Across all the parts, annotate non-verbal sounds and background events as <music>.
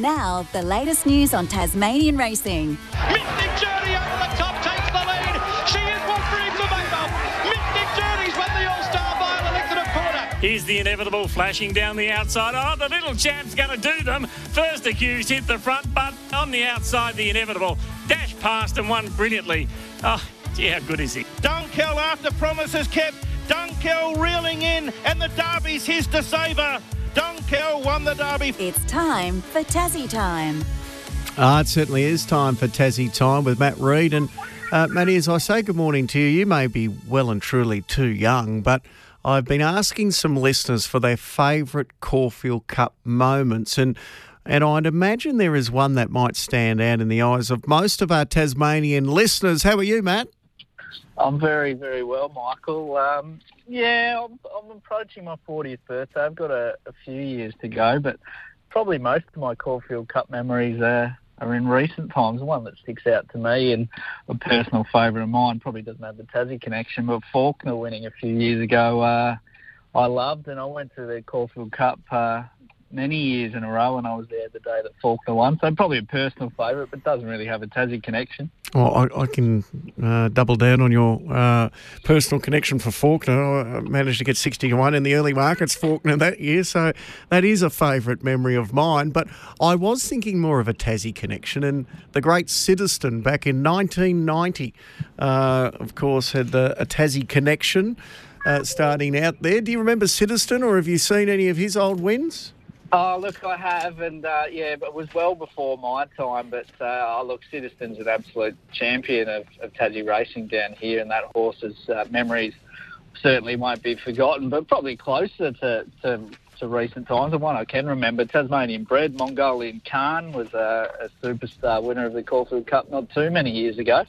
Now, the latest news on Tasmanian racing. Mystic Journey over the top takes the lead. She is one dreams of above. Mystic Journey's won the All-Star by an elected quarter. Here's the inevitable flashing down the outside. Oh, the little champ's going to do them. First accused hit the front, but on the outside, the inevitable dashed past and won brilliantly. Oh, gee, how good is he? Dunkel after promises kept. Dunkel reeling in, and the Derby's his to savour. Dunkel won the Derby. It's time for Tassie time. Ah, it certainly is time for Tassie time with Matt Reid. And uh, Matty, as I say good morning to you, you may be well and truly too young, but I've been asking some listeners for their favourite Caulfield Cup moments. And and I'd imagine there is one that might stand out in the eyes of most of our Tasmanian listeners. How are you, Matt? I'm very, very well, Michael. Um, yeah, I'm, I'm, approaching my 40th birthday. I've got a, a, few years to go, but probably most of my Caulfield Cup memories are, are in recent times. The one that sticks out to me and a personal favourite of mine probably doesn't have the Tassie connection, but Faulkner winning a few years ago, uh, I loved, and I went to the Caulfield Cup uh, many years in a row, when I was there the day that Faulkner won. So probably a personal favourite, but doesn't really have a Tassie connection. Well, I, I can uh, double down on your uh, personal connection for Faulkner. I managed to get 60 to 1 in the early markets, Faulkner, that year. So that is a favourite memory of mine. But I was thinking more of a Tassie connection. And the great Sydeston back in 1990, uh, of course, had the, a Tassie connection uh, starting out there. Do you remember Sydeston or have you seen any of his old wins? Oh, look, I have, and uh, yeah, but it was well before my time. But uh, oh, look, Sydeston's an absolute champion of, of Tassie racing down here, and that horse's uh, memories certainly won't be forgotten, but probably closer to, to, to recent times. The one I can remember, Tasmanian bred, Mongolian Khan was a, a superstar winner of the Caulfield Cup not too many years ago.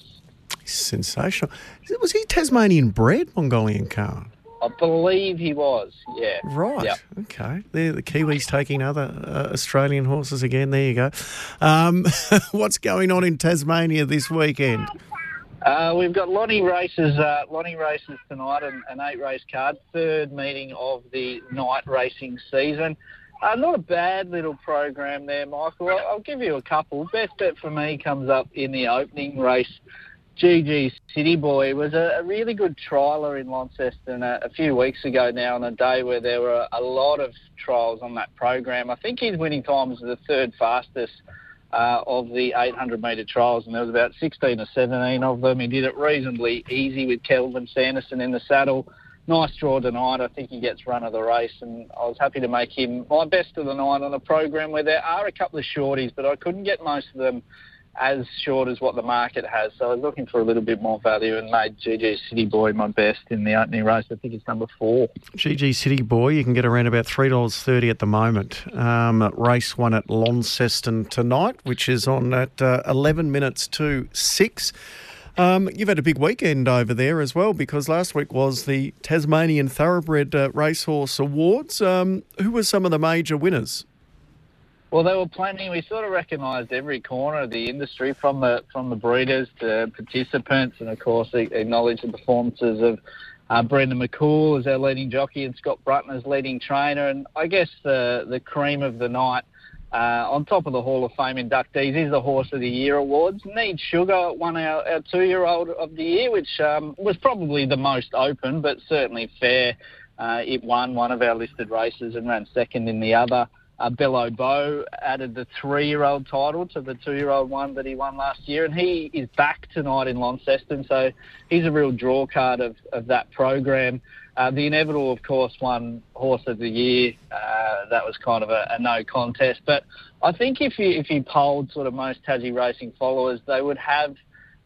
Sensational. Was he Tasmanian bred, Mongolian Khan? I believe he was, yeah. Right. Yep. Okay. There, the Kiwis taking other uh, Australian horses again. There you go. Um, <laughs> what's going on in Tasmania this weekend? Uh, we've got Lonnie races. Uh, Lonnie races tonight, and an eight-race card. Third meeting of the night racing season. Uh, not a bad little program there, Michael. I'll, I'll give you a couple. Best bet for me comes up in the opening race. GG City Boy was a, a really good trialer in Launceston a, a, few weeks ago now on a day where there were a lot of trials on that program. I think his winning time was the third fastest uh, of the 800 metre trials, and there was about 16 or 17 of them. He did it reasonably easy with Kelvin Sanderson in the saddle. Nice draw tonight. I think he gets run of the race, and I was happy to make him my best of the night on a program where there are a couple of shorties, but I couldn't get most of them as short as what the market has. So I was looking for a little bit more value and made GG City Boy my best in the opening race. I think it's number four. GG City Boy, you can get around about $3.30 at the moment. Um, race one at Launceston tonight, which is on at uh, 11 minutes to 6. Um, you've had a big weekend over there as well because last week was the Tasmanian Thoroughbred uh, Racehorse Awards. Um, who were some of the major winners? Well, they were planning. We sort of recognised every corner of the industry, from the from the breeders to participants, and of course acknowledged the performances of uh, Brendon McCoull as our leading jockey and Scott Brunton as leading trainer. And I guess the the cream of the night, uh, on top of the Hall of Fame inductees, is the Horse of the Year awards. Need Sugar won our, our two year old of the year, which um, was probably the most open, but certainly fair. Uh, it won one of our listed races and ran second in the other. Uh, Bello Bow added the three-year-old title to the two-year-old one that he won last year, and he is back tonight in Launceston, so he's a real draw card of, of that program. Uh, the inevitable, of course, won Horse of the Year. Uh, that was kind of a, a, no contest, but I think if you if you polled sort of most Tassie racing followers, they would have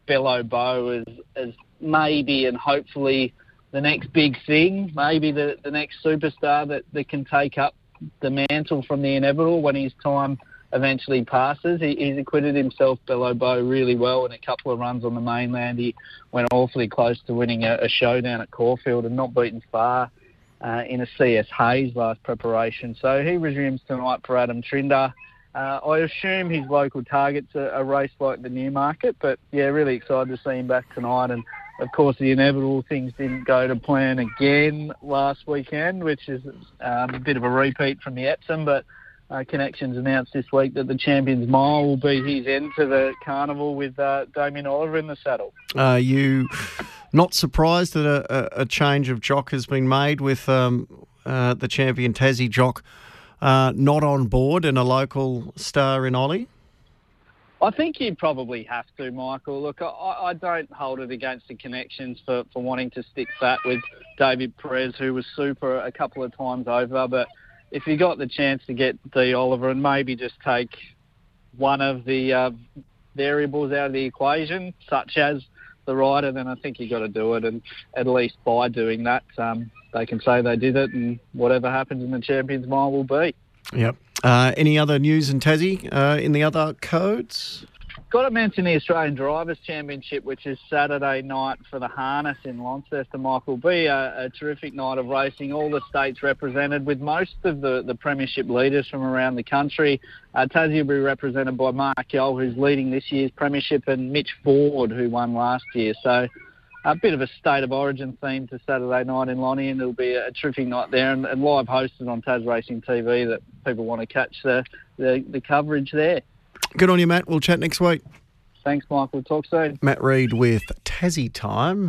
Bello Bow as as maybe and hopefully the next big thing, maybe the, the next superstar that, that can take up the mantle from the inevitable when his time eventually passes. He, he's acquitted himself Bello Bow really well in a couple of runs on the mainland. He went awfully close to winning a, a showdown at Caulfield and not beaten far uh, in a CS Hayes last preparation. So he resumes tonight for Adam Trinder. Uh, I assume his local target's a, a race like the Newmarket, but yeah, really excited to see him back tonight and of course, the inevitable things didn't go to plan again last weekend, which is um, a bit of a repeat from the Epsom. But uh, Connections announced this week that the Champions Mile will be his end to the carnival with uh, Damien Oliver in the saddle. Are you not surprised that a, a, change of jock has been made with um, uh, the champion Tassie jock uh, not on board and a local star in Ollie? I think you probably have to, Michael. Look, I, I don't hold it against the connections for, for wanting to stick fat with David Pires, who was super a couple of times over. But if you got the chance to get D Oliver and maybe just take one of the uh, variables out of the equation, such as the rider, then I think you've got to do it. And at least by doing that, um, they can say they did it, and whatever happens in the Champions Mile will be. Yep. Uh, any other news in Tassie uh, in the other codes? Got to mention the Australian Drivers' Championship, which is Saturday night for the harness in Launceston. Michael, be a, a terrific night of racing. All the states represented, with most of the, the premiership leaders from around the country. Uh, Tassie will be represented by Mark Yole, who's leading this year's premiership, and Mitch Ford, who won last year. So a bit of a state of origin theme to Saturday night in Lonnie, and it'll be a terrific night there and, and live hosted on Tas Racing TV that people want to catch the, the, the coverage there. Good on you, Matt. We'll chat next week. Thanks, Michael. Talk soon. Matt Reid with Tassie Time.